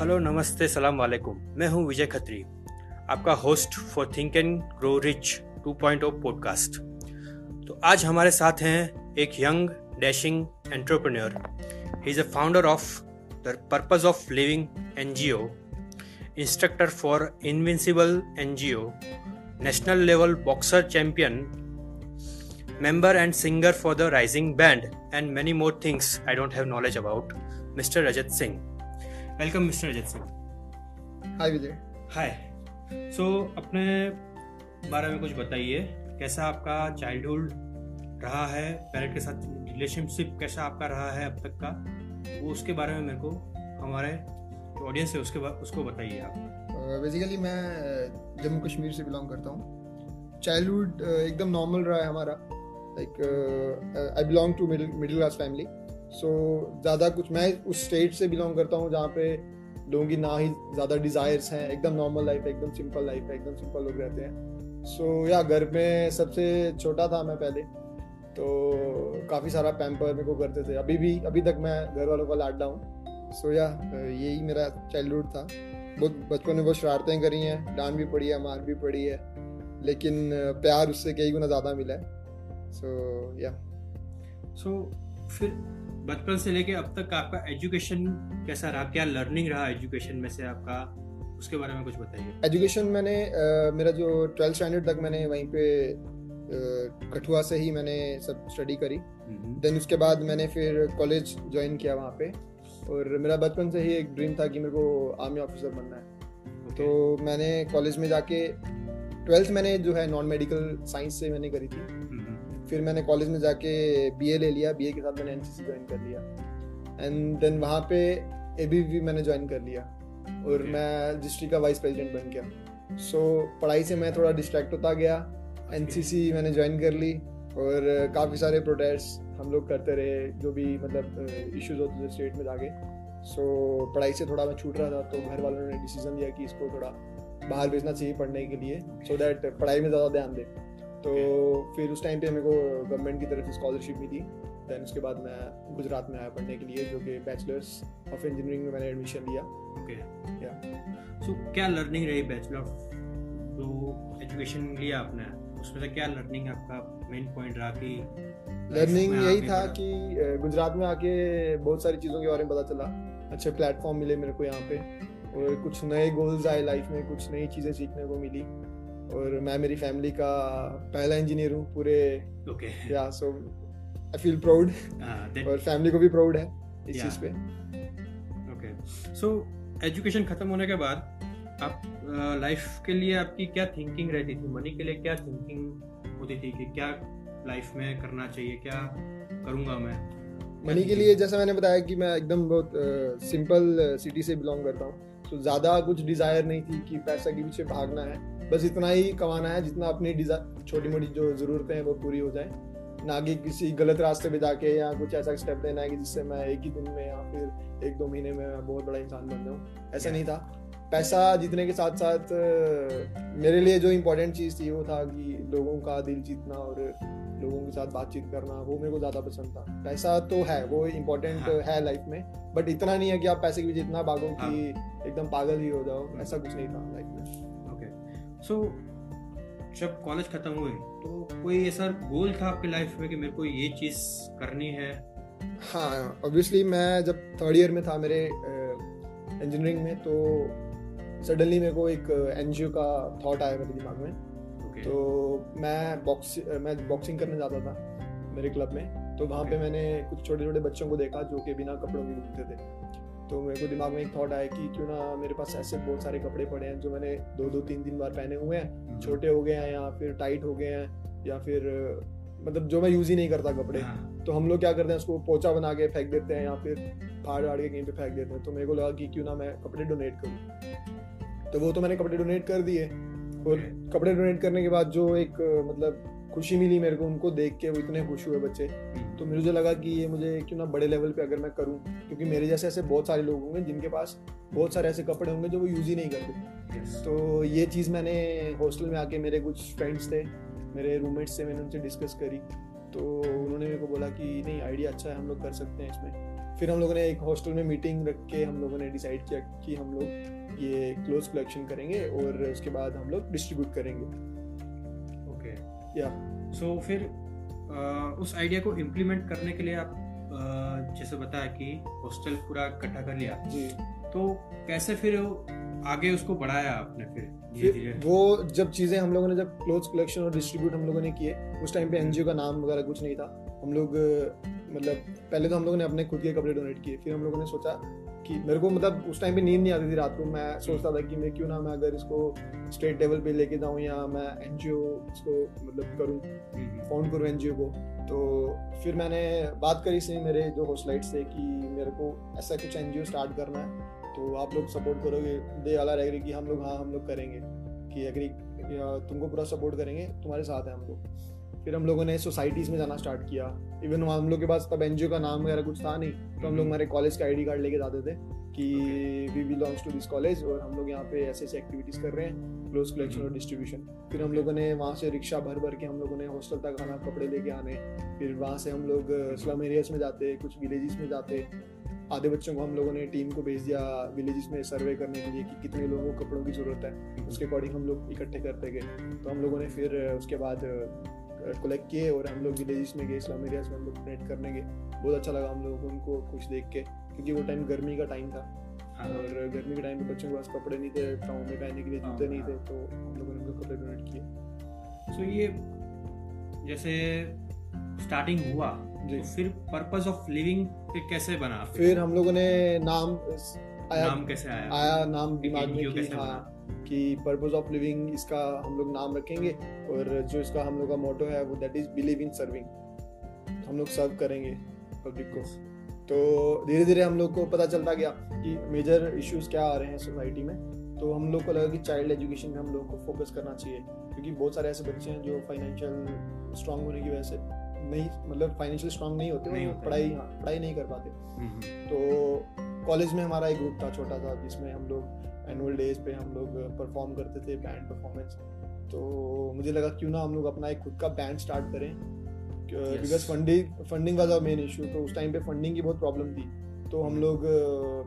Hello नमस्ते सलाम वालेकुम मैं हूँ विजय खत्री आपका host for Think and Grow Rich 2.0 podcast तो आज हमारे साथ हैं एक young dashing entrepreneur he is a founder of the Purpose of Living NGO instructor for Invincible NGO national level boxer champion member and singer for the Rising Band, and many more things I don't have knowledge about, Mr. Rajat Singh. Welcome, mister Rajat Singh hi Vijay hi so अपने बारे में कुछ बताइए। कैसा आपका childhood रहा है? Parent के साथ रिलेशनशिप कैसा आपका रहा है अब तक का? वो उसके बारे में मेरे को हमारे जो ऑडियंस है उसके उसको बताइए आप। बेसिकली मैं जम्मू कश्मीर से बिलोंग करता हूँ। चाइल्डहुड एकदम नॉर्मल रहा है हमारा। Like I belong to middle class family so so, ज़्यादा कुछ मैं उस स्टेट से बिलोंग करता हूँ जहाँ पे लोगों की ना ही ज़्यादा डिज़ायर्स हैं। एकदम नॉर्मल लाइफ है एकदम सिंपल लाइफ है एकदम सिंपल लोग रहते हैं। सो so, या घर में सबसे छोटा था मैं पहले। तो काफ़ी सारा पैम्पर मेरे को करते थे। अभी भी अभी तक मैं घर वालों का लाडला हूँ। सो so, या यही मेरा चाइल्डहुड था। बहुत बचपन में बहुत शरारतें करी हैं। डांट भी पड़ी है मार भी पड़ी है। लेकिन प्यार उससे कई गुना ज़्यादा मिला है। सो या सो फिर बचपन से लेके अब तक आपका एजुकेशन कैसा रहा? क्या लर्निंग रहा एजुकेशन में से आपका? उसके बारे में कुछ बताइए। एजुकेशन मैंने uh, मेरा जो ट्वेल्थ स्टैंडर्ड तक मैंने वहीं पे कठुआ से ही मैंने सब स्टडी करी। देन उसके बाद मैंने फिर कॉलेज ज्वाइन किया वहाँ पे। और मेरा बचपन से ही एक ड्रीम था कि मेरे को आर्मी ऑफिसर बनना है। Okay. तो मैंने कॉलेज में जाके ट्वेल्थ मैंने जो है नॉन मेडिकल साइंस से मैंने करी थी। फिर मैंने कॉलेज में जाके बीए ले लिया। बीए के साथ मैंने एन ज्वाइन कर लिया। एंड देन वहाँ पे ए मैंने ज्वाइन कर लिया। और okay. मैं डिस्ट्रिक्ट का वाइस प्रेसिडेंट बन गया। सो so, पढ़ाई से मैं थोड़ा डिस्ट्रैक्ट होता गया। N okay. मैंने ज्वाइन कर ली। और काफ़ी सारे प्रोटेस्ट हम लोग करते रहे। जो भी मतलब इश्यूज़ होते थे स्टेट में जाके। सो so, पढ़ाई से थोड़ा मैं छूट रहा था। तो घर वालों ने डिसीज़न लिया कि इसको थोड़ा बाहर भेजना चाहिए पढ़ने के लिए। सो so दैट पढ़ाई में ज़्यादा ध्यान दे। तो फिर उस टाइम पे मेरे को गवर्नमेंट की तरफ़ से स्कॉलरशिप मिली। देन उसके बाद मैं गुजरात में आया पढ़ने के लिए जो कि बैचलर्स ऑफ़ इंजीनियरिंग में मैंने एडमिशन लिया। ओके या सो क्या लर्निंग रही बैचलर ऑफ़ जो एजुकेशन लिया आपने उसमें से क्या लर्निंग आपका मेन पॉइंट रहा कि लर्निंग यही था कि गुजरात में आके बहुत सारी चीज़ों के बारे में पता चला। अच्छे प्लेटफॉर्म मिले मेरे को यहाँ पे। और कुछ नए गोल्स आए लाइफ में कुछ नई चीज़ें सीखने को मिली। और मैं मेरी फैमिली का पहला इंजीनियर हूँ पूरे okay yeah so I feel proud और फैमिली को भी प्राउड है इस चीज़ पे। ओके सो एजुकेशन खत्म होने के बाद आप लाइफ uh, के लिए आपकी क्या थिंकिंग रहती थी? मनी के लिए क्या थिंकिंग होती थी कि क्या लाइफ में करना चाहिए? क्या करूँगा मैं? मनी के लिए जैसा मैंने बताया कि मैं एकदम बहुत सिंपल uh, सिटी से बिलोंग करता हूँ। तो ज़्यादा कुछ डिज़ायर नहीं थी कि पैसा के पीछे भागना है। बस इतना ही कमाना है जितना अपनी डिजा छोटी मोटी जो ज़रूरतें हैं वो पूरी हो जाए। ना कि किसी गलत रास्ते पे जाके या कुछ ऐसा स्टेप लेना है कि जिससे मैं एक ही दिन में या फिर एक दो महीने में मैं बहुत बड़ा इंसान बन जाऊँ। ऐसा नहीं था। पैसा जीतने के साथ साथ मेरे लिए जो इम्पोर्टेंट चीज़ थी वो था कि लोगों का दिल जीतना और लोगों के साथ बातचीत करना वो मेरे को ज़्यादा पसंद था। पैसा तो है वो इम्पोर्टेंट हाँ. है लाइफ में बट इतना नहीं है कि आप पैसे के पीछे इतना भागो हाँ. कि एकदम पागल ही हो जाओ। ऐसा कुछ नहीं था लाइफ में। सो so, जब कॉलेज खत्म हुई तो कोई ऐसा गोल था आपकी लाइफ में कि मेरे को ये चीज़ करनी है हाँ ऑब्वियसली मैं जब थर्ड ईयर में था मेरे इंजीनियरिंग में तो सडनली मेरे को एक एनजीओ का थॉट आया मेरे दिमाग में okay. तो मैं बॉक्स मैं बॉक्सिंग करने जाता था मेरे क्लब में तो वहाँ okay. पे मैंने कुछ छोटे छोटे बच्चों को देखा जो कि बिना कपड़ों के घूमते थे तो मेरे को दिमाग में एक थॉट आया कि क्यों ना मेरे पास ऐसे बहुत सारे कपड़े पड़े हैं जो मैंने दो दो तीन तीन बार पहने हुए हैं। हम्म। छोटे हो गए हैं या फिर टाइट हो गए हैं या फिर मतलब जो मैं यूज़ ही नहीं करता कपड़े। हाँ। तो हम लोग क्या करते हैं उसको पोचा बना के फेंक देते हैं या फिर फाड़ फाड़ के कहीं पे फेंक देते हैं। तो मेरे को लगा कि क्यों ना मैं कपड़े डोनेट करूँ। तो वो तो मैंने कपड़े डोनेट कर दिए। और कपड़े डोनेट करने के बाद जो एक मतलब खुशी मिली मेरे को उनको देख के वो इतने खुश हुए बच्चे। हम्म। तो मुझे लगा कि ये मुझे क्यों ना बड़े लेवल पे अगर मैं करूँ क्योंकि मेरे जैसे ऐसे बहुत सारे लोग होंगे जिनके पास बहुत सारे ऐसे कपड़े होंगे जो वो यूज़ ही नहीं करते। तो ये चीज़ मैंने हॉस्टल में आके मेरे कुछ फ्रेंड्स थे मेरे रूममेट्स से मैंने उनसे डिस्कस करी। तो उन्होंने मेरे को बोला कि नहीं आइडिया अच्छा है हम लोग कर सकते हैं इसमें। फिर हम लोगों ने एक हॉस्टल में मीटिंग रख के हम लोगों ने डिसाइड किया कि हम लोग ये क्लोज कलेक्शन करेंगे और उसके बाद हम लोग डिस्ट्रीब्यूट करेंगे। या। सो फिर आ, उस आइडिया को इम्प्लीमेंट करने के लिए आप आ, जैसे बताया कि हॉस्टल पूरा इकट्ठा कर लिया। जी। तो कैसे फिर आगे उसको बढ़ाया आपने फिर धीरे धीरे? वो जब चीज़ें हम लोगों ने जब क्लोथ कलेक्शन और डिस्ट्रीब्यूट हम लोगों ने किए उस टाइम पे एनजीओ का नाम वगैरह कुछ नहीं था। हम लोग मतलब पहले तो हम लोगों ने अपने खुद के कपड़े डोनेट किए फिर हम लोगों ने सोचा कि मेरे को मतलब उस टाइम पे नींद नहीं आती थी रात को। मैं सोचता था कि मैं क्यों ना मैं अगर इसको स्टेट लेवल पे लेके जाऊँ या मैं एनजीओ इसको मतलब करूँ हम्म, फाउंड करूँ एनजीओ को। तो फिर मैंने बात करी से मेरे जो होस्टलाइट से कि मेरे को ऐसा कुछ एनजीओ स्टार्ट करना है तो आप लोग सपोर्ट करोगे। दे आला एग्री कि हम लोग हाँ हम लोग करेंगे कि एग्री तुमको पूरा सपोर्ट करेंगे तुम्हारे साथ है हम लोग। फिर हम लोगों ने सोसाइटीज़ में जाना स्टार्ट किया। इवन हम लोग के पास तब एनजीओ का नाम वगैरह कुछ था नहीं तो हम लोग हमारे कॉलेज का आईडी कार्ड लेके जाते थे कि we belongs to this college और हम लोग यहाँ पे ऐसे ऐसे एक्टिविटीज़ कर रहे हैं क्लोज कलेक्शन और डिस्ट्रीब्यूशन फिर हम लोगों ने वहाँ से रिक्शा भर भर के हम लोगों ने हॉस्टल तक आना कपड़े लेके आने। फिर वहाँ से हम लोग स्लम एरियाज़ में जाते कुछ विलेजेस में जाते। आधे बच्चों को हम लोगों ने टीम को भेज दिया विलेजेस में सर्वे करने के लिए कि कितने लोगों को कपड़ों की ज़रूरत है। उसके अकॉर्डिंग हम लोग इकट्ठे करते गए। तो हम लोगों ने फिर उसके बाद कलेक्ट किए और हम लोग विलेजेस में गए स्लम एरियाज़ में हम लोग डोनेट करने गए। बहुत अच्छा लगा हम लोगों को उनको खुश देख के क्योंकि वो टाइम गर्मी का टाइम था। हाँ, और गर्मी के टाइम पे बच्चों के पास कपड़े नहीं थे पाँव में पहनने के लिए जूते हाँ, नहीं थे। तो हम लोगों ने उनको कपड़े डोनेट किए। सो ये जैसे स्टार्टिंग हुआ तो फिर पर्पस ऑफ़ लिविंग फिर कैसे बना? फिर हम लोगों ने नाम आया नाम कैसे आया? आया नाम दिमाग में कैसे हाँ कि पर्पस ऑफ़ लिविंग इसका हम लोग नाम रखेंगे और जो इसका हम लोग का मोटो है वो that is believe in serving हम लोग सर्व करेंगे पब्लिक को। तो धीरे धीरे हम लोग को पता चलता गया कि मेजर इश्यूज़ क्या आ रहे हैं सोसाइटी में। तो हम लोग को लगा कि चाइल्ड एजुकेशन में हम लोग को फोकस करना चाहिए क्योंकि बहुत सारे ऐसे बच्चे हैं जो फाइनेंशियल स्ट्रांग होने की वजह से नहीं मतलब फाइनेंशियल स्ट्रांग नहीं होते नहीं होते। पढ़ाई हाँ पढ़ाई नहीं कर पाते। हम्म, तो कॉलेज में हमारा एक ग्रुप था छोटा सा जिसमें हम लोग एनुअल डेज़ पे हम लोग परफॉर्म करते थे बैंड परफॉर्मेंस तो मुझे लगा क्यों ना हम लोग अपना एक खुद का बैंड स्टार्ट करें। Because funding funding was our main issue तो उस टाइम पे फंडिंग की बहुत प्रॉब्लम थी। तो हम लोग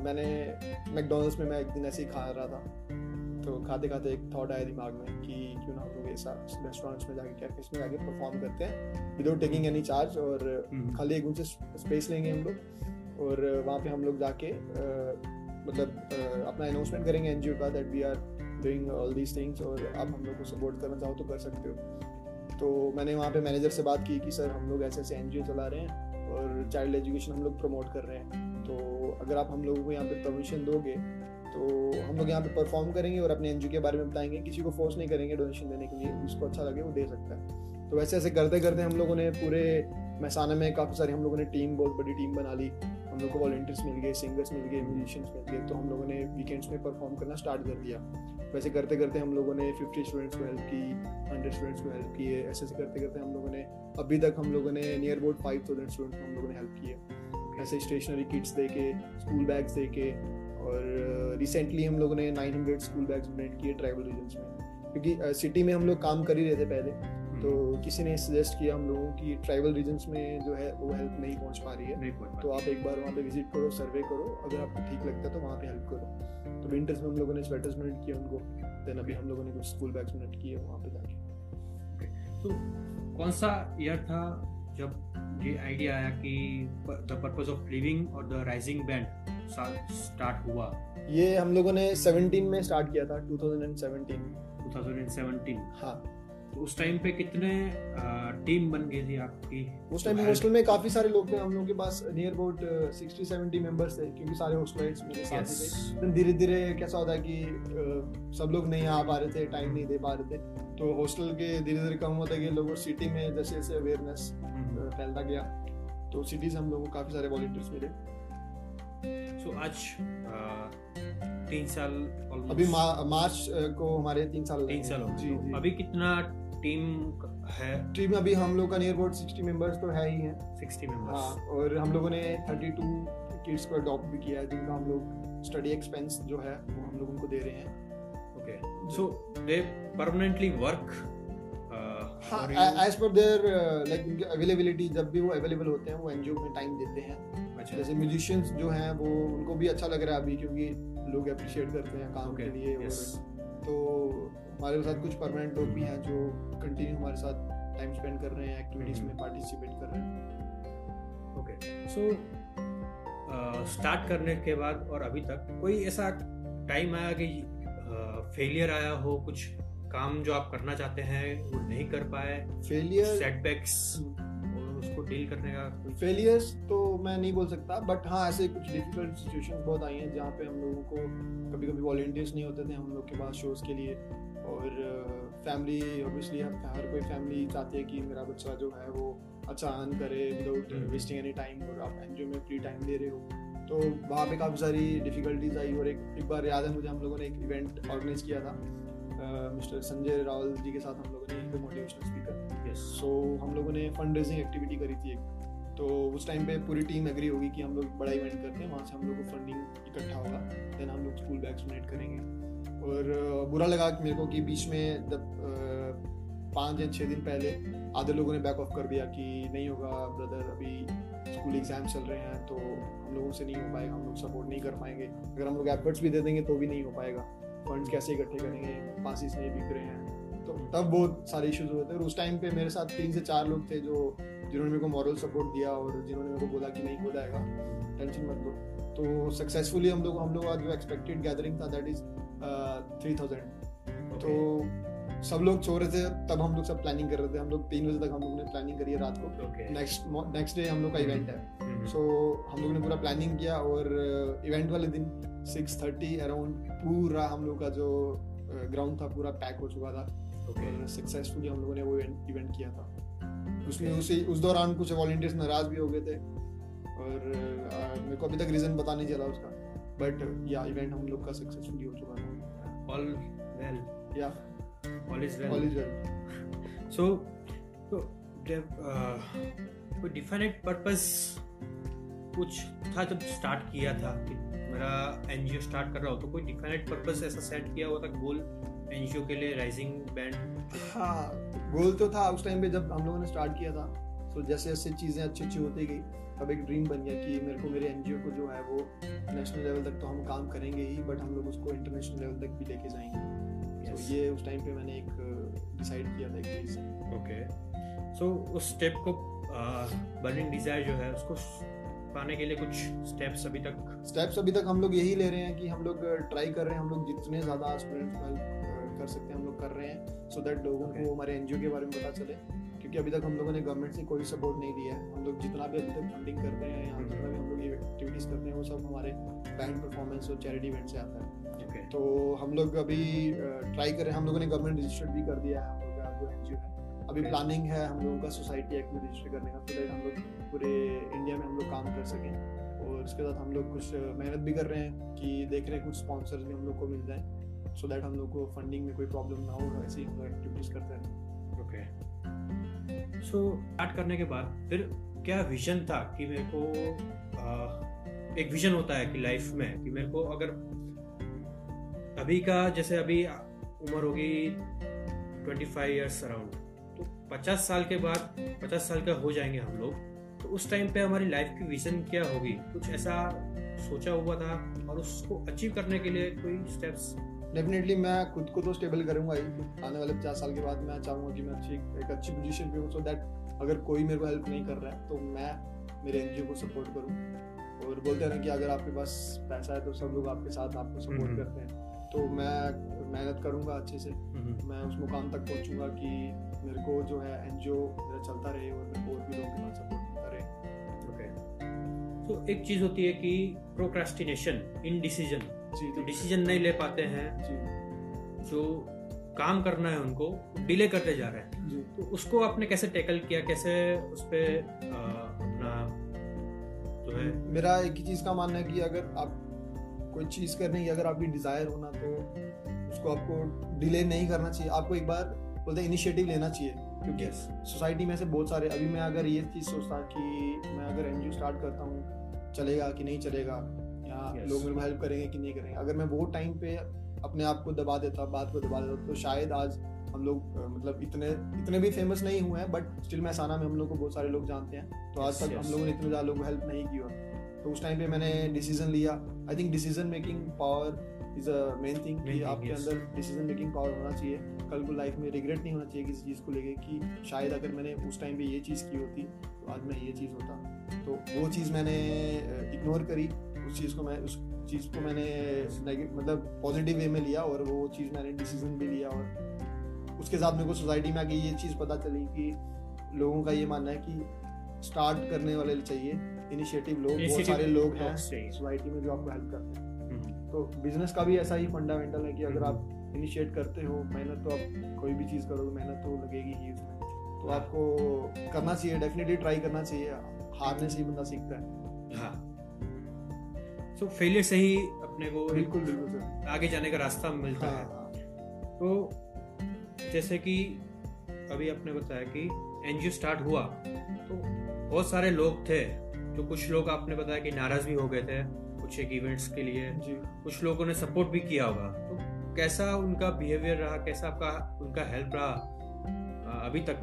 मैंने मैकडोनल्ड्स में मैं एक दिन ऐसे ही खा रहा था। तो खाते खाते एक थॉट आया दिमाग में कि क्यों ना हम लोग ऐसा रेस्टोरेंट्स में जाके कैफेस में जाके परफॉर्म करते हैं विदाउट टेकिंग एनी चार्ज और हम्म। खाली एक उनसे स्पेस लेंगे हम लोग। और वहाँ पे हम लोग जाके अ, मतलब अपना अनाउंसमेंट करेंगे एनजीओ का that we are doing all these things और आप हम लोग को सपोर्ट करना चाहो तो कर सकते हो। तो मैंने वहाँ पे मैनेजर से बात की कि सर हम लोग ऐसे ऐसे एनजीओ चला रहे हैं और चाइल्ड एजुकेशन हम लोग प्रमोट कर रहे हैं। तो अगर आप हम लोगों को यहाँ पे परमिशन दोगे तो हम लोग यहाँ पे परफॉर्म करेंगे और अपने एनजीओ के बारे में बताएँगे। किसी को फोर्स नहीं करेंगे डोनेशन देने के लिए जिसको अच्छा लगे, वो दे सकता है। तो वैसे ऐसे करते करते हम लोगों ने पूरे महसाना में काफ़ी सारी हम लोगों ने टीम बहुत बड़ी टीम बना ली। हम लोग को वॉल्टियर्स मिल गए सिंगर्स मिल गए म्यूजिशियंस मिल गए तो हम लोगों ने वीकेंड्स में परफॉर्म करना स्टार्ट कर दिया। वैसे करते करते हम लोगों ने फिफ्टी स्टूडेंट्स को हेल्प की हंड्रेड स्टूडेंट्स को हेल्प किए ऐसे ऐसे करते करते हम लोगों ने अभी तक हम लोगों ने near about five thousand students को हम लोगों ने हेल्प किए ऐसे स्टेशनरी किट्स दे के स्कूल बैग्स दे के और रिसेंटली हम लोगों ने 900 स्कूल बैग्स डोनेट किए ट्राइबल रीजन्स में। क्योंकि सिटी में हम लोग काम कर ही रहे थे पहले। तो किसी ने सजेस्ट किया हम लोगों की ट्राइबल रीजन्स में जो है वो हेल्प नहीं पहुँच पा रही है। नहीं पहुँच तो आप एक बार वहाँ पे विज़िट करो सर्वे करो। अगर आपको ठीक लगता है तो वहाँ पे हेल्प करो। तो विंटर्स में हम लोगों ने स्वेटर्स डोनेट किए उनको। देन अभी हम लोगों ने कुछ स्कूल बैग्स डोनेट किए वहाँ पे जाके। तो कौन सा ईयर था जब ये आइडिया आया कि द पर्पस ऑफ़ लिविंग और द राइजिंग बैंड स्टार्ट हुआ? ये हम लोगों ने 17 में स्टार्ट किया था 2017 2017 हाँ। तो उस टाइम पे कितने टीम बन गई थी आपकी? उस टाइम तो हॉस्टल में काफ़ी सारे लोग थे हम लोगों के पास near about sixty seventy members थे क्योंकि सारे हॉस्टलाइट्स मेरे साथ थे. धीरे धीरे कैसा होता है कि सब लोग नहीं आ पा रहे थे टाइम नहीं दे पा रहे थे। तो हॉस्टल के धीरे धीरे कम होता गया लोगों सिटी में जैसे जैसे अवेयरनेस। फैलता गया। तो सिटीज़ हम लोगों को काफ़ी सारे वॉलंटियर्स मिले। सो आज तीन साल almost- अभी मा, मार्च को हमारे तीन साल तीन साल हो। जी तो जी। अभी कितना टीम है। टीम अभी हम लोग का नियर अबाउट सिक्सटी मेंबर्स तो है ही हैं। 60 हाँ और हम लोगों ने थर्टी टू किड्स को अडॉप्ट भी किया है जिनका हम लोग स्टडी एक्सपेंस जो है वो हम लोग उनको दे रहे हैं। Okay so they permanently work as per their like उनकी अवेलेबिलिटी जब भी वो अवेलेबल होते हैं वो एनजीओ में टाइम देते हैं। अच्छा। जैसे म्यूजिशियंस जो हैं वो उनको भी अच्छा लग रहा है अभी क्योंकि लोग अप्रिशिएट करते हैं काम okay, के लिए yes. और तो हमारे साथ कुछ परमानेंट लोग भी हैं जो कंटिन्यू हमारे साथ टाइम स्पेंड कर रहे हैं एक्टिविटीज़ में पार्टिसिपेट कर रहे हैं। ओके सो स्टार्ट करने के बाद और अभी तक कोई ऐसा टाइम आया कि फेलियर uh, आया हो कुछ काम जो आप करना चाहते हैं वो नहीं कर पाए? फेलियर सेटबैक्स उसको डील करने का फेलियर्स तो मैं नहीं बोल सकता बट हाँ ऐसे कुछ डिफ़िकल्ट सिचुएशन बहुत आई हैं जहाँ पे हम लोगों को कभी कभी वॉल्टियर्स नहीं होते थे हम लोग के पास शोज़ के लिए। और फैमिली ऑब्वियसली हर कोई फैमिली चाहती है कि मेरा बच्चा जो है वो अच्छा अर्न करे विदाउट वेस्टिंग एनी टाइम और आप एनजीओ में फ्री टाइम दे रहे हो। तो वहाँ पे काफ़ी सारी डिफिकल्टीज आई और एक एक बार याद है मुझे हम लोगों ने एक इवेंट ऑर्गेनाइज किया था। मिस्टर संजय रावल जी के साथ हम लोगों ने एक मोटिवेशनल स्पीकर यस सो हम लोगों ने फंड रेजिंग एक्टिविटी करी थी एक। तो उस टाइम पे पूरी टीम एग्री होगी कि हम लोग बड़ा इवेंट करते हैं वहाँ से हम लोग को फंडिंग इकट्ठा होगा। देन हम लोग स्कूल बैग्स डोनेट करेंगे। और बुरा लगा कि मेरे को कि बीच में जब पाँच या छः दिन पहले आधे लोगों ने बैक ऑफ़ कर दिया कि नहीं होगा ब्रदर अभी स्कूल एग्ज़ाम चल रहे हैं तो हम लोगों से नहीं हो पाएगा हम लोग सपोर्ट नहीं कर पाएँगे। अगर हम लोग एफर्ट्स भी दे देंगे तो भी नहीं हो पाएगा। फंड कैसे इकट्ठे करेंगे पासिस से बिक रहे हैं। तो तब बहुत सारे इश्यूज़ हुए थे और उस टाइम पे मेरे साथ तीन से चार लोग थे जो जिन्होंने मेरे को मॉरल सपोर्ट दिया और जिन्होंने मेरे को बोला कि नहीं हो जाएगा टेंशन मत लो। तो सक्सेसफुली हम लोग हम लोग का जो एक्सपेक्टेड गैदरिंग था दैट इज़ थ्री थाउज़ेंड तो सब लोग सो रहे थे तब हम लोग सब प्लानिंग कर रहे थे। हम लोग तीन बजे तक हम लोग ने प्लानिंग करी है रात को। नेक्स्ट नेक्स्ट डे हम लोग का इवेंट है। सो mm-hmm. so, हम लोगों ने पूरा प्लानिंग किया और इवेंट uh, वाले दिन सिक्स थर्टी अराउंड पूरा हम लोग का जो ग्राउंड uh, था पूरा पैक हो चुका था। और सक्सेसफुली हम लोगों ने वो इवेंट किया था। उसमें उसी उस दौरान कुछ वॉल्टियर्स नाराज़ भी हो गए थे। और uh, मेरे को अभी तक रीजन पता नहीं चला उसका। बट या इवेंट हम लोग का सक्सेसफुली हो चुका था। ऑल वेल या well. All is well. So so uh, कोई डिफाइनेट पर्पस कुछ था जब स्टार्ट किया था कि मेरा एनजीओ स्टार्ट कर रहा हो तो कोई डिफाइनेट पर्पस ऐसा सेट किया हुआ था गोल एनजीओ के लिए राइजिंग बैंड हाँ गोल तो था उस टाइम पे जब हम लोगों ने स्टार्ट किया था। तो जैसे जैसे चीज़ें अच्छी अच्छी होती गई तब एक ड्रीम बन गया कि मेरे को मेरे एनजीओ को जो है वो नेशनल लेवल तक तो हम काम करेंगे ही बट हम लोग उसको इंटरनेशनल लेवल तक भी लेके जाएँगे। तो yes. ये उस टाइम पे मैंने एक डिसाइड किया था एक चीज़ ओके सो उस स्टेप को बर्निंग डिज़ायर जो है उसको पाने के लिए कुछ स्टेप्स अभी तक? स्टेप्स अभी तक हम लोग यही ले रहे हैं कि हम लोग ट्राई कर रहे हैं हम लोग जितने ज़्यादा स्टूडेंट्स को हेल्प कर सकते हैं हम लोग कर रहे हैं सो दैट लोगों को हमारे एनजीओ के बारे में पता चले क्योंकि अभी तक हम लोगों ने गवर्नमेंट से कोई सपोर्ट नहीं दिया है। हम लोग जितना भी अभी तक फंडिंग करते हैं या जितना भी हम लोग एक्टिविटीज़ करते हैं वो सब हमारे बैंड परफॉर्मेंस और चैरिटी इवेंट से आता है। तो हम लोग अभी ट्राई कर रहे हैं हम लोगों ने गवर्नमेंट रजिस्टर्ड भी कर दिया है हम लोग का जो एनजीओ है। अभी प्लानिंग है हम लोगों का सोसाइटी एक्ट में रजिस्टर करने का तो हम लोग पूरे इंडिया में हम लोग काम कर सकें। और उसके साथ हम लोग कुछ मेहनत भी कर रहे हैं कि देख रहे हैं कुछ स्पॉन्सर्स भी हम लोग को मिल जाए सो दैट हम लोग को फंडिंग में कोई प्रॉब्लम ना हो ऐसे ही हम लोग एक्टिविटीज़ करते हैं ओके सो स्टार्ट करने के बाद फिर क्या विजन था कि मेरे को आ, एक विजन होता है कि लाइफ में कि मेरे को अगर अभी का जैसे अभी उम्र होगी ट्वेंटी फाइव ईयर्स अराउंड पचास साल के बाद पचास साल का हो जाएँगे हम लोग। तो उस टाइम पे हमारी लाइफ की विजन क्या होगी? कुछ ऐसा सोचा हुआ था और उसको अचीव करने के लिए कोई स्टेप्स डेफिनेटली मैं खुद को तो स्टेबल करूँगा ही आने वाले पचास साल के बाद मैं चाहूँगा कि मैं अच्छी एक अच्छी पोजीशन पे हूँ सो दैट अगर कोई मेरे को हेल्प नहीं कर रहा है तो मैं मेरे एनजीओ को सपोर्ट करूँ। और बोलते हैं ना कि अगर आपके पास पैसा है तो सब लोग आपके साथ आपको सपोर्ट हम्म। करते हैं। तो मैं मेहनत करूँगा अच्छे से हम्म। मैं उस मुकाम तक पहुँचूँगा कि मेरे को जो है एनजीओ मेरा चलता रहे और मेरे को और भी लोगों के साथ सपोर्ट करता रहे। ओके तो एक चीज़ होती है कि प्रोक्रास्टिनेशन इन डिसीज़न जी तो डिसीज़न नहीं ले पाते हैं। जी। जो काम करना है उनको डिले करते जा रहे हैं। तो उसको आपने कैसे टैकल किया? कैसे उस पर अपना जो है मेरा एक ही चीज़ का मानना है कि अगर आप कोई चीज़ करने की अगर आपकी डिज़ायर होना तो उसको आपको डिले नहीं करना चाहिए। आपको एक बार बोलते हैं इनिशिएटिव लेना चाहिए क्योंकि सोसाइटी में से बहुत सारे अभी मैं अगर ये चीज़ सोचता कि मैं अगर एन स्टार्ट करता हूँ चलेगा कि नहीं चलेगा? या yes. लोग मेरे को हेल्प करेंगे कि नहीं करेंगे? अगर मैं वो टाइम पे अपने आप को दबा देता बात को दबा देता तो शायद आज हम लोग मतलब इतने इतने भी फ़ेमस नहीं हुए हैं बट स्टिल मैसाना में हम लोग को बहुत सारे लोग जानते हैं। तो आज तक हम लोगों ने इतने ज़्यादा लोगों को हेल्प नहीं की तो उस टाइम पे मैंने डिसीज़न लिया। I think decision making power is a main thing कि आपके अंदर डिसीज़न मेकिंग पावर होना चाहिए। कल को लाइफ में रिग्रेट नहीं होना चाहिए किसी चीज़ को लेके कि शायद अगर मैंने उस टाइम पे ये चीज़ की होती तो आज मैं ये चीज़ होता। तो वो चीज़ मैंने इग्नोर करी। उस चीज़ को मैं उस चीज़ को मैंने मतलब पॉजिटिव वे में लिया और वो चीज़ मैंने डिसीज़न भी लिया और उसके साथ मेरे को सोसाइटी में आके ये चीज़ पता चली कि लोगों का ये मानना है कि स्टार्ट करने वाले चाहिए। इनिशिएटिव लोग बहुत सारे लोग हैं सोसाइटी में जो आपको हेल्प करते हैं। हम्म। तो बिज़नेस का भी ऐसा ही फंडामेंटल है कि अगर आप इनिशिएट हम्म। करते हो मेहनत तो आप कोई भी चीज़ करोगे मेहनत तो लगेगी ही उसमें। तो हाँ। आपको करना चाहिए डेफिनेटली ट्राई करना चाहिए। हारने से ही बंदा सीखता है। हाँ। सो फेलियर से ही अपने को बिल्कुल बिल्कुल सर आगे जाने का रास्ता मिलता हाँ, है। हाँ. तो जैसे कि अभी आपने बताया कि एनजीओ स्टार्ट हुआ तो बहुत सारे लोग थे जो कुछ लोग आपने बताया कि नाराज़ भी हो गए थे कुछ एक इवेंट्स के लिए। जी। कुछ लोगों ने सपोर्ट भी किया होगा। तो कैसा उनका बिहेवियर रहा? कैसा आपका उनका हेल्प रहा अभी तक?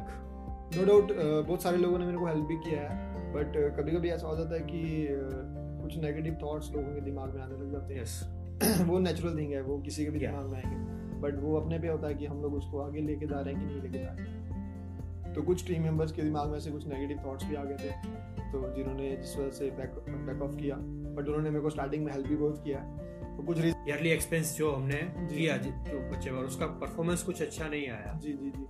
नो डाउट बहुत सारे लोगों ने मेरे को हेल्प भी किया है बट कभी कभी ऐसा हो जाता है कि कुछ नेगेटिव थॉट्स लोगों के दिमाग में आने लग जाते हैं। Yes. वो नेचुरल थिंग है वो किसी के भी yeah. दिमाग में आएँगे बट वो अपने पे होता है कि हम लोग उसको आगे लेके जा रहे हैं कि नहीं लेके जा रहे तो कुछ टीम मेंबर्स के दिमाग में से कुछ नेगेटिव थॉट्स भी आ गए थे तो जिन्होंने जिस वजह से बैक बैक ऑफ़ किया। बट उन्होंने मेरे को स्टार्टिंग में हेल्प भी बहुत किया। तो कुछ ईयरली एक्सपेंस जो हमने किया जो बच्चे पर उसका परफॉर्मेंस कुछ अच्छा नहीं आया। जी जी जी।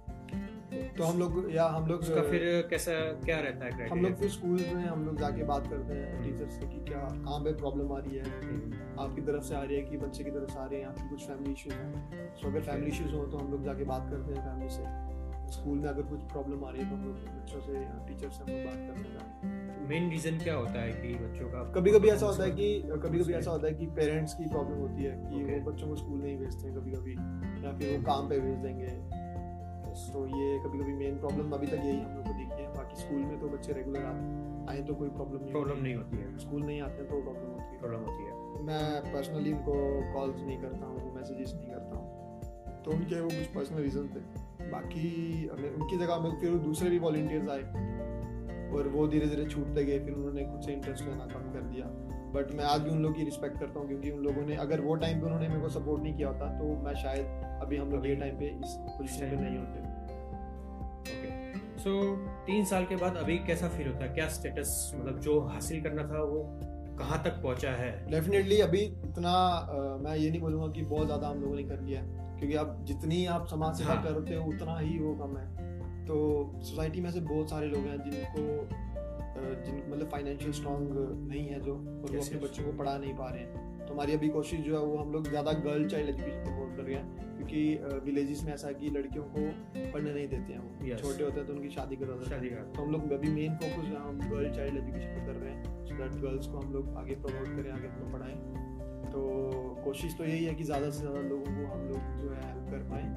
तो हम लोग या हम लोग उसका फिर कैसा क्या रहता है हम लोग फिर स्कूल में हम लोग जाके बात करते हैं टीचर से कि क्या कहाँ पे प्रॉब्लम आ रही है। आपकी तरफ़ से आ रही है कि बच्चे की तरफ़ से आ रहे हैं आपकी कुछ फैमिली इश्यूज़ हैं। सो अगर फैमिली इश्यूज़ हो तो हम लोग जाके बात करते हैं फैमिली से। स्कूल में अगर कुछ प्रॉब्लम आ रही है तो हम लोग बच्चों से या टीचर से हम लोग बात करते हैं। मेन रीजन क्या होता है कि बच्चों का कभी कभी ऐसा होता है कि कभी कभी ऐसा होता है कि पेरेंट्स की प्रॉब्लम होती है कि okay. वो बच्चों को स्कूल नहीं भेजते हैं कभी कभी या फिर वो काम पे भेज देंगे। तो ये कभी कभी मेन प्रॉब्लम अभी तक यही हम लोग को दिखी है। बाकी स्कूल में तो बच्चे रेगुलर आते आए तो कोई प्रॉब्लम नहीं प्रॉब्लम नहीं होती है। स्कूल नहीं आते तो प्रॉब्लम होती है। प्रॉब्लम होती है। मैं पर्सनली उनको कॉल्स नहीं करता हूँ मैसेजेस नहीं करता हूँ। तो उनके वो कुछ पर्सनल रीजन थे। बाकी उनकी जगह में फिर दूसरे भी वॉल्टियर्स आए। और वो धीरे धीरे छूटते गए फिर उन्होंने खुद से इंटरेस्ट लेना कम कर दिया। बट मैं आज भी उन लोगों की रिस्पेक्ट करता हूँ क्योंकि उन लोगों ने अगर वो टाइम पे उन्होंने मेरे को सपोर्ट नहीं किया होता तो मैं शायद अभी हम लोग ये टाइम पे इस पोजीशन पे नहीं होते। ओके सो तीन साल के बाद अभी कैसा फील होता है? क्या स्टेटस मतलब जो हासिल करना था वो कहाँ तक पहुँचा है? डेफिनेटली अभी इतना आ, मैं ये नहीं बोलूँगा कि बहुत ज़्यादा हम लोगों ने कर लिया क्योंकि आप जितनी आप समाज सेवा हाँ. करते हो उतना ही वो कम है। तो सोसाइटी में से बहुत सारे लोग हैं जिनको जिन मतलब फाइनेंशियल स्ट्रॉन्ग नहीं है जो और वो अपने बच्चों को पढ़ा नहीं पा रहे हैं। तो हमारी अभी कोशिश जो है वो हम लोग ज़्यादा गर्ल चाइल्ड एजुकेशन प्रमोट कर रहे हैं। क्योंकि विलेजेस में ऐसा है कि लड़कियों को पढ़ने नहीं देते हैं वो। छोटे होते हैं तो उनकी शादी करा देते हैं। तो हम लोग अभी मेन फोकस हम गर्ल चाइल्ड एजुकेशन पर कर रहे हैं सो दैट गर्ल्स को हम लोग आगे प्रमोट करें आगे उनको पढ़ाएँ। तो कोशिश तो यही है कि ज़्यादा से ज़्यादा लोगों को हम लोग जो है हेल्प कर पाएँ।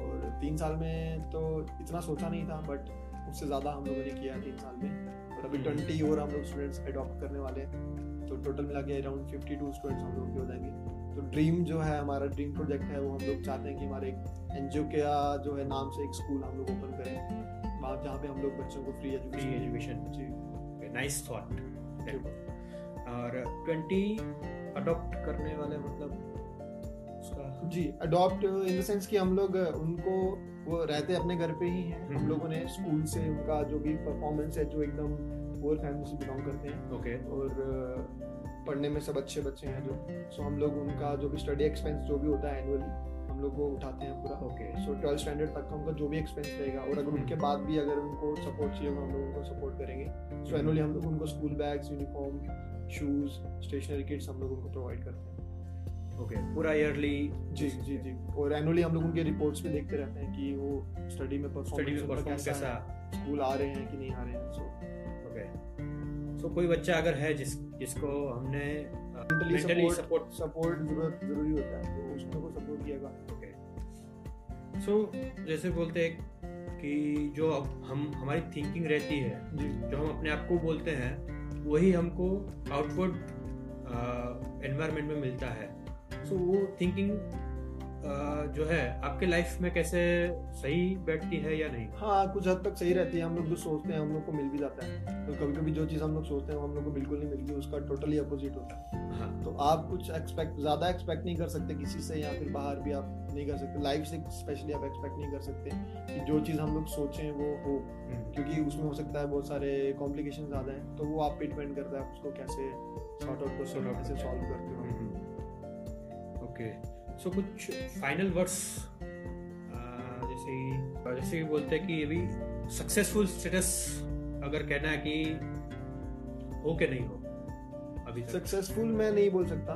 और तीन साल में तो इतना सोचा नहीं था बट उससे ज़्यादा हम लोगों ने किया तीन साल में। और अभी ट्वेंटी और हम लोग स्टूडेंट्स अडॉप्ट करने वाले हैं। तो टोटल मिला के अराउंड फिफ्टी टू स्टूडेंट्स हम लोग के हो जाएँगे। तो ड्रीम जो है हमारा ड्रीम प्रोजेक्ट है वो हम लोग चाहते हैं कि हमारे एक एन के जो है नाम से एक स्कूल हम लोग ओपन करें। वहाँ जहाँ पे हम लोग बच्चों को फ्री एजुकेशन एजुकेशन जी। नाइस थॉट और ट्वेंटी अडॉप्ट करने वाले मतलब उसका। जी अडॉप्ट इन द सेंस कि हम लोग उनको वो रहते अपने घर पे ही हैं। हम हम्म। लोगों ने स्कूल से उनका जो भी परफॉर्मेंस है जो एकदम पुअर फैमिली से बिलोंग करते हैं। ओके और पढ़ने में सब अच्छे बच्चे हैं जो। सो हम लोग उनका जो भी स्टडी एक्सपेंस जो भी होता है एनुअली हम लोग वो उठाते हैं पूरा। ओके। सो ट्वेल्थ स्टैंडर्ड तक का उनका जो भी एक्सपेंस रहेगा और अगर उनके बाद भी अगर उनको सपोर्ट चाहिए तो हम लोग उनको सपोर्ट करेंगे। सो एनुअली हम लोग उनको school bags uniform shoes stationery kits हम लोग उनको प्रोवाइड करते हैं। ओके पूरा ईयरली जी जी जी। और एनुअली हम लोग उनके रिपोर्ट्स भी देखते रहते हैं कि वो स्टडी में परफॉर्मेंस कैसा स्कूल आ रहे हैं कि नहीं आ रहे हैं सो ओके। सो कोई बच्चा अगर है जिस जिसको हमने मेंटली सपोर्ट सपोर्ट ज़रूरत ज़रूरी होता है तो उसको को सपोर्ट किएगा। ओके सो जैसे बोलते हैं कि जो हम हमारी थिंकिंग रहती है जो। हम अपने आप को बोलते हैं वही हमको आउटपुट एनवायरनमेंट में मिलता है। सो so, वो थिंकिंग जो है आपके लाइफ में कैसे सही बैठती है या नहीं? हाँ कुछ हद तक सही रहती है। हम लोग जो सोचते हैं हम लोग को मिल भी जाता है। तो कभी कभी जो चीज़ हम लोग सोचते हैं हम लोग को बिल्कुल नहीं मिलती उसका टोटली अपोजिट होता है। हाँ। तो आप कुछ एक्सपेक्ट ज़्यादा एक्सपेक्ट नहीं कर सकते किसी से या फिर बाहर भी आप नहीं कर सकते। लाइफ से स्पेशली आप एक्सपेक्ट नहीं कर सकते कि जो चीज़ हम लोग सोचें वो हो। हम्म। क्योंकि उसमें हो सकता है बहुत सारे कॉम्प्लिकेशन ज़्यादा हैं तो वो आप पे डिपेंड करता है उसको कैसे सॉर्ट आउट को सॉल्व करते हो। ओके हम्म, हम्म। सो कुछ फाइनल वर्ड्स जैसे जैसे कि बोलते हैं कि अभी सक्सेसफुल स्टेटस अगर कहना है कि हो के नहीं हो अभी सक्सेसफुल मैं नहीं बोल सकता।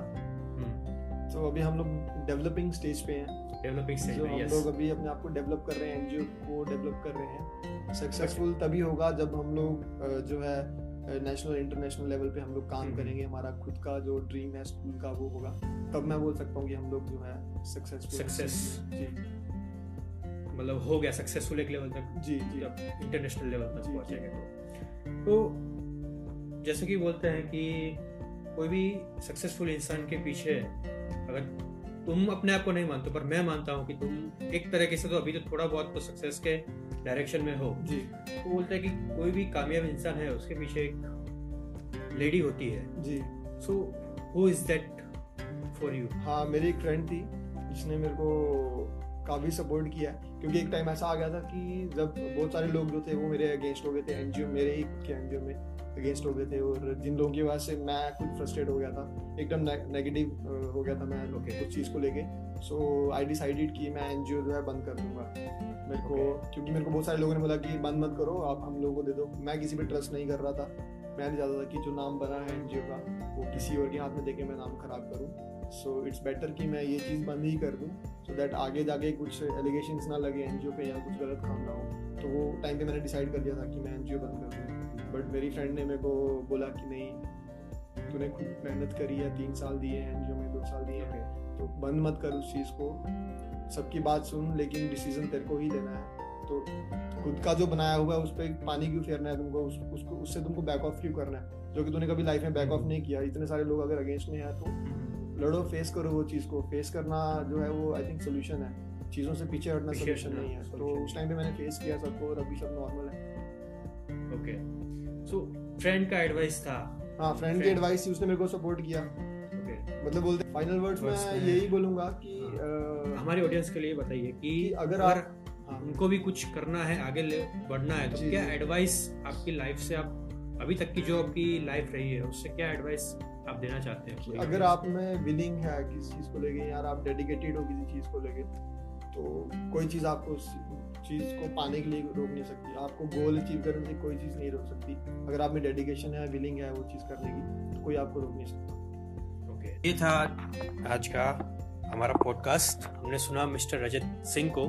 तो अभी हम लोग डेवलपिंग स्टेज पे हैं। डेवलपिंग स्टेज जो हम लोग अभी अपने आप को डेवलप कर रहे हैं एनजीओ को डेवलप कर रहे हैं। सक्सेसफुल तभी होगा जब हम लोग जो है नेशनल इंटरनेशनल लेवल पे हम लोग काम हम्म। करेंगे। हमारा खुद का जो ड्रीम है स्कूल का वो होगा। तब मैं बोल सकता हूँ कि हम लोग जो है सक्सेसफुल सक्सेस जी। मतलब हो गया सक्सेसफुल एक लेवल तक। जी जी। अब इंटरनेशनल लेवल तक पहुँचेंगे तो। तो जैसे कि बोलते हैं कि कोई भी सक्सेसफुल इंसान के पीछे अगर तुम अपने आप को नहीं मानते पर मैं मानता हूँ कि तुम एक तरीके से तो अभी तो थोड़ा बहुत तो सक्सेस के डायरेक्शन में हो। जी। तो बोलता है कि कोई भी कामयाब इंसान है उसके पीछे एक लेडी होती है। जी। So who is that for you हाँ मेरी एक फ्रेंड थी जिसने मेरे को काफ़ी सपोर्ट किया क्योंकि एक टाइम ऐसा आ गया था कि जब बहुत सारे लोग जो थे वो मेरे अगेंस्ट हो गए थे एनजीओ मेरे ही खुद के एनजीओ में अगेंस्ट हो गए थे और जिन लोगों की वजह से मैं खुद फ्रस्ट्रेट हो गया था। एकदम नेगेटिव हो गया था मैं okay. उस चीज़ को लेके। सो आई डिसाइडेड कि मैं एनजीओ जो है बंद कर दूँगा। मेरे को okay. क्योंकि मेरे को बहुत सारे लोगों ने बोला कि बंद मत करो आप हम लोगों को दे दो। मैं किसी पर ट्रस्ट नहीं कर रहा था। मैं नहीं चाहता था कि जो नाम बना है एनजीओ का वो किसी और के हाथ में देके मैं नाम खराब करूँ। सो इट्स बेटर कि मैं ये चीज़ बंद ही कर दूँ सो दैट आगे जाके कुछ एलिगेशन ना लगे एनजीओ पे या कुछ गलत काम ना हो। तो वो टाइम पे मैंने डिसाइड कर लिया था कि मैं एनजीओ बंद कर दूँ। बट मेरी फ्रेंड ने मेरे को बोला कि नहीं तूने खुद मेहनत करी है तीन साल दिए हैं जो मैं दो साल दिए हैं। तो बंद मत कर उस चीज़ को। सबकी बात सुन लेकिन डिसीज़न तेरे को ही लेना है। तो खुद का जो बनाया हुआ है उस पर पानी क्यों फेरना है तुमको? उस, उसको उससे तुमको बैक ऑफ़ क्यों करना है? जो कि तूने कभी लाइफ में बैक ऑफ़ नहीं किया। इतने सारे लोग अगर अगेंस्ट में है तो लड़ो फेस करो वो चीज़ को। फेस करना जो है वो आई थिंक सोल्यूशन है। चीज़ों से पीछे हटना सोल्यूशन नहीं है। तो उस टाइम पे मैंने फेस किया सबको और अभी सब नॉर्मल है। ओके सो फ्रेंड का एडवाइस था। हाँ फ्रेंड की एडवाइस थी उसने मेरे को सपोर्ट किया। मतलब बोलते फाइनल वर्ड्स मैं यही बोलूँगा कि हाँ। हमारी ऑडियंस के लिए बताइए कि अगर आप हाँ। उनको भी कुछ करना है आगे ले बढ़ना है तो क्या एडवाइस आपकी लाइफ से आप अभी तक की जो आपकी लाइफ रही है उससे क्या एडवाइस आप देना चाहते हैं अगर आप में विलिंग है किसी चीज़ को लेके यार आप डेडिकेटेड हो किसी चीज़ को लेके तो कोई चीज़ आपको चीज़ को पाने के लिए रोक नहीं सकती। आपको गोल अचीव करने से कोई चीज़ नहीं रोक सकती। अगर आप में डेडिकेशन है विलिंग है वो चीज़ करने की तो कोई आपको रोक नहीं सकता। ओके ये था आज का हमारा पॉडकास्ट हमने सुना मिस्टर रजत सिंह को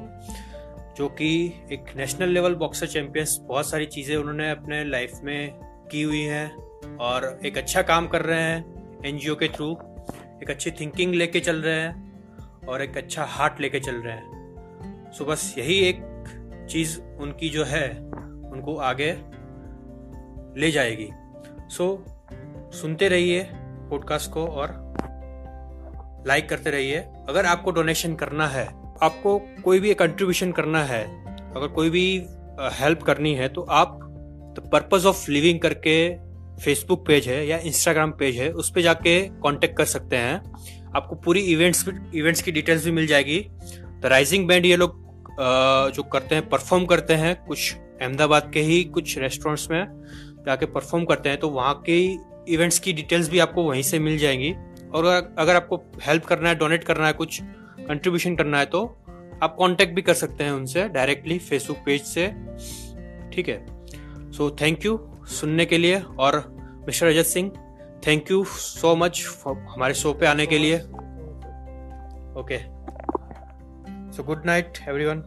जो कि एक नेशनल लेवल बॉक्सर चैंपियंस बहुत सारी चीज़ें उन्होंने अपने लाइफ में की हुई हैं और एक अच्छा काम कर रहे हैं। एनजीओ के थ्रू एक अच्छी थिंकिंग लेके चल रहे हैं और एक अच्छा हार्ट लेके चल रहे हैं। सो बस यही एक चीज़ उनकी जो है, उनको आगे ले जाएगी। सो सुनते रहिए पॉडकास्ट को और लाइक करते रहिए। अगर आपको डोनेशन करना है, आपको कोई भी कंट्रीब्यूशन करना है, अगर कोई भी हेल्प करनी है तो आप द पर्पज ऑफ़ लिविंग करके फेसबुक पेज है या इंस्टाग्राम पेज है, उस पर जाके कांटेक्ट कर सकते हैं। आपको पूरी इवेंट्स इवेंट्स की डिटेल्स भी मिल जाएगी। द राइजिंग बैंड ये लोग जो करते हैं परफॉर्म करते हैं कुछ अहमदाबाद के ही कुछ रेस्टोरेंट्स में, जाके परफॉर्म करते हैं तो वहाँ के इवेंट्स की डिटेल्स भी आपको वहीं से मिल जाएँगी। और अगर आपको हेल्प करना है डोनेट करना है, कुछ कंट्रीब्यूशन करना है तो आप कांटेक्ट भी कर सकते हैं उनसे डायरेक्टली फेसबुक पेज से। ठीक है। सो थैंक यू सुनने के लिए और mister Rajat Singh thank you so much हमारे शो पे आने के लिए okay so good night everyone.